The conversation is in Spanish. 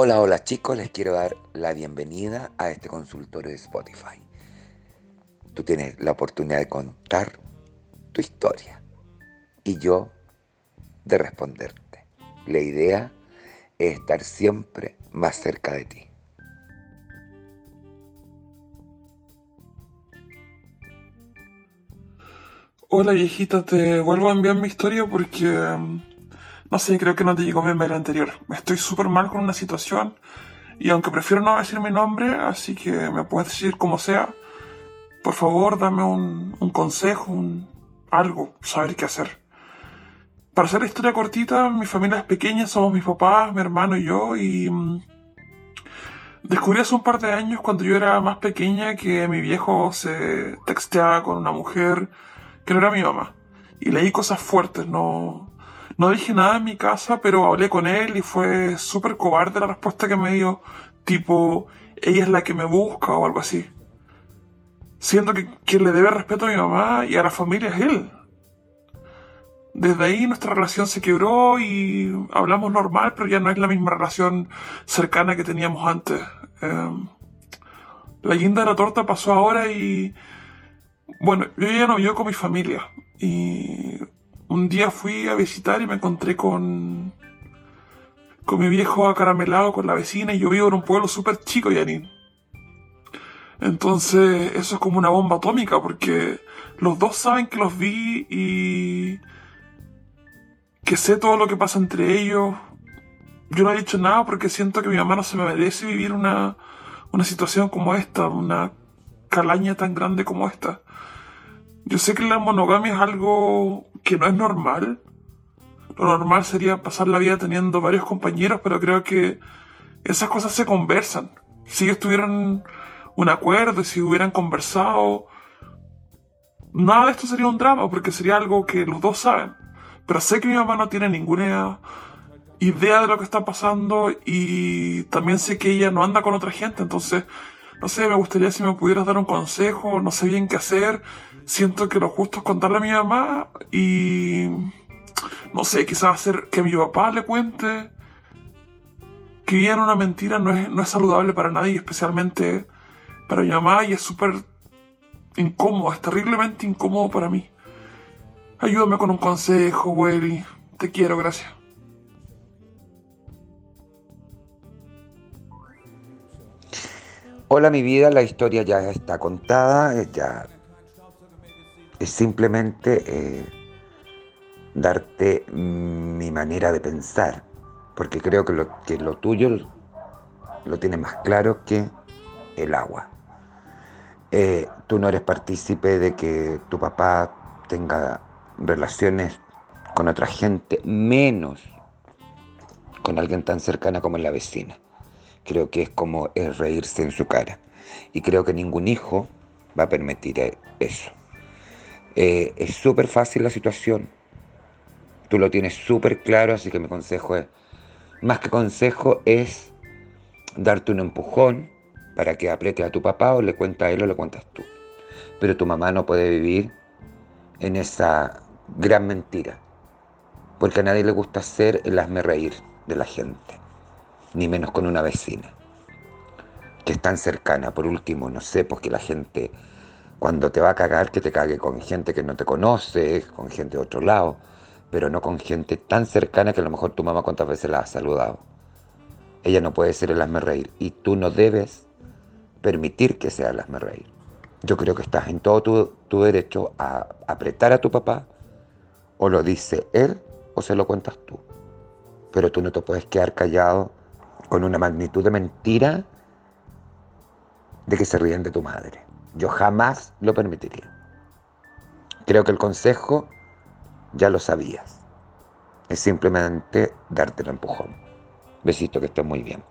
Hola, hola chicos, les quiero dar la bienvenida a este consultorio de Spotify. Tú tienes la oportunidad de contar tu historia y yo de responderte. La idea es estar siempre más cerca de ti. Hola viejita, te vuelvo a enviar mi historia porque, mm, no sé, creo que no te llegó bien ver la anterior. Estoy súper mal con una situación y aunque prefiero no decir mi nombre, así que me puedes decir como sea, por favor dame un, un consejo, un, algo, saber qué hacer. Para hacer la historia cortita, mi familia es pequeña, somos mis papás, mi hermano y yo y... mm, Descubrí hace un par de años cuando yo era más pequeña que mi viejo se texteaba con una mujer que no era mi mamá. Y leí cosas fuertes, no, no dije nada en mi casa, pero hablé con él y fue súper cobarde la respuesta que me dio, tipo, ella es la que me busca o algo así. Siento que quien le debe respeto a mi mamá y a la familia es él. Desde ahí nuestra relación se quebró y hablamos normal, pero ya no es la misma relación cercana que teníamos antes. Em, la guinda de la torta pasó ahora y bueno, yo ya no vivo con mi familia. Y un día fui a visitar y me encontré con. con mi viejo acaramelado con la vecina y yo vivo en un pueblo súper chico, Yanin. Entonces, eso es como una bomba atómica porque los dos saben que los vi y. que sé todo lo que pasa entre ellos. Yo no he dicho nada porque siento que mi mamá no se me merece vivir una, una situación como esta, una calaña tan grande como esta. Yo sé que la monogamia es algo que no es normal. Lo normal sería pasar la vida teniendo varios compañeros, pero creo que esas cosas se conversan. Si ellos tuvieran un acuerdo, si hubieran conversado, nada de esto sería un drama, porque sería algo que los dos saben. Pero sé que mi mamá no tiene ninguna idea de lo que está pasando y también sé que ella no anda con otra gente, entonces no sé, me gustaría si me pudieras dar un consejo, no sé bien qué hacer. Siento que lo justo es contarle a mi mamá y... No sé, quizás hacer que mi papá le cuente. Que vivir una mentira no es, no es saludable para nadie, especialmente para mi mamá, y es súper incómodo, es terriblemente incómodo para mí. Ayúdame con un consejo, güey. Te quiero, gracias. Hola mi vida, la historia ya está contada, eh, ya es simplemente eh, darte mi manera de pensar, porque creo que lo, que lo tuyo lo tienes más claro que el agua. Eh, tú no eres partícipe de que tu papá tenga relaciones con otra gente, menos con alguien tan cercana como la vecina. Creo que es como es reírse en su cara. Y creo que ningún hijo va a permitir eh, eso. Eh, es súper fácil la situación. Tú lo tienes súper claro, así que mi consejo es, más que consejo, es darte un empujón para que apriete a tu papá o le cuenta a él o le cuentas tú. Pero tu mamá no puede vivir en esa gran mentira. Porque a nadie le gusta hacer el hazme reír de la gente. Ni menos con una vecina. Que es tan cercana. Por último, no sé, porque la gente cuando te va a cagar, que te cague con gente que no te conoce, con gente de otro lado, pero no con gente tan cercana que a lo mejor tu mamá cuántas veces la ha saludado. Ella no puede ser el hazme reír y tú no debes permitir que sea el hazme reír. Yo creo que estás en todo tu, tu derecho a apretar a tu papá, o lo dice él o se lo cuentas tú. Pero tú no te puedes quedar callado con una magnitud de mentira de que se ríen de tu madre. Yo jamás lo permitiría. Creo que el consejo ya lo sabías. Es simplemente darte el empujón. Besito, que estés muy bien.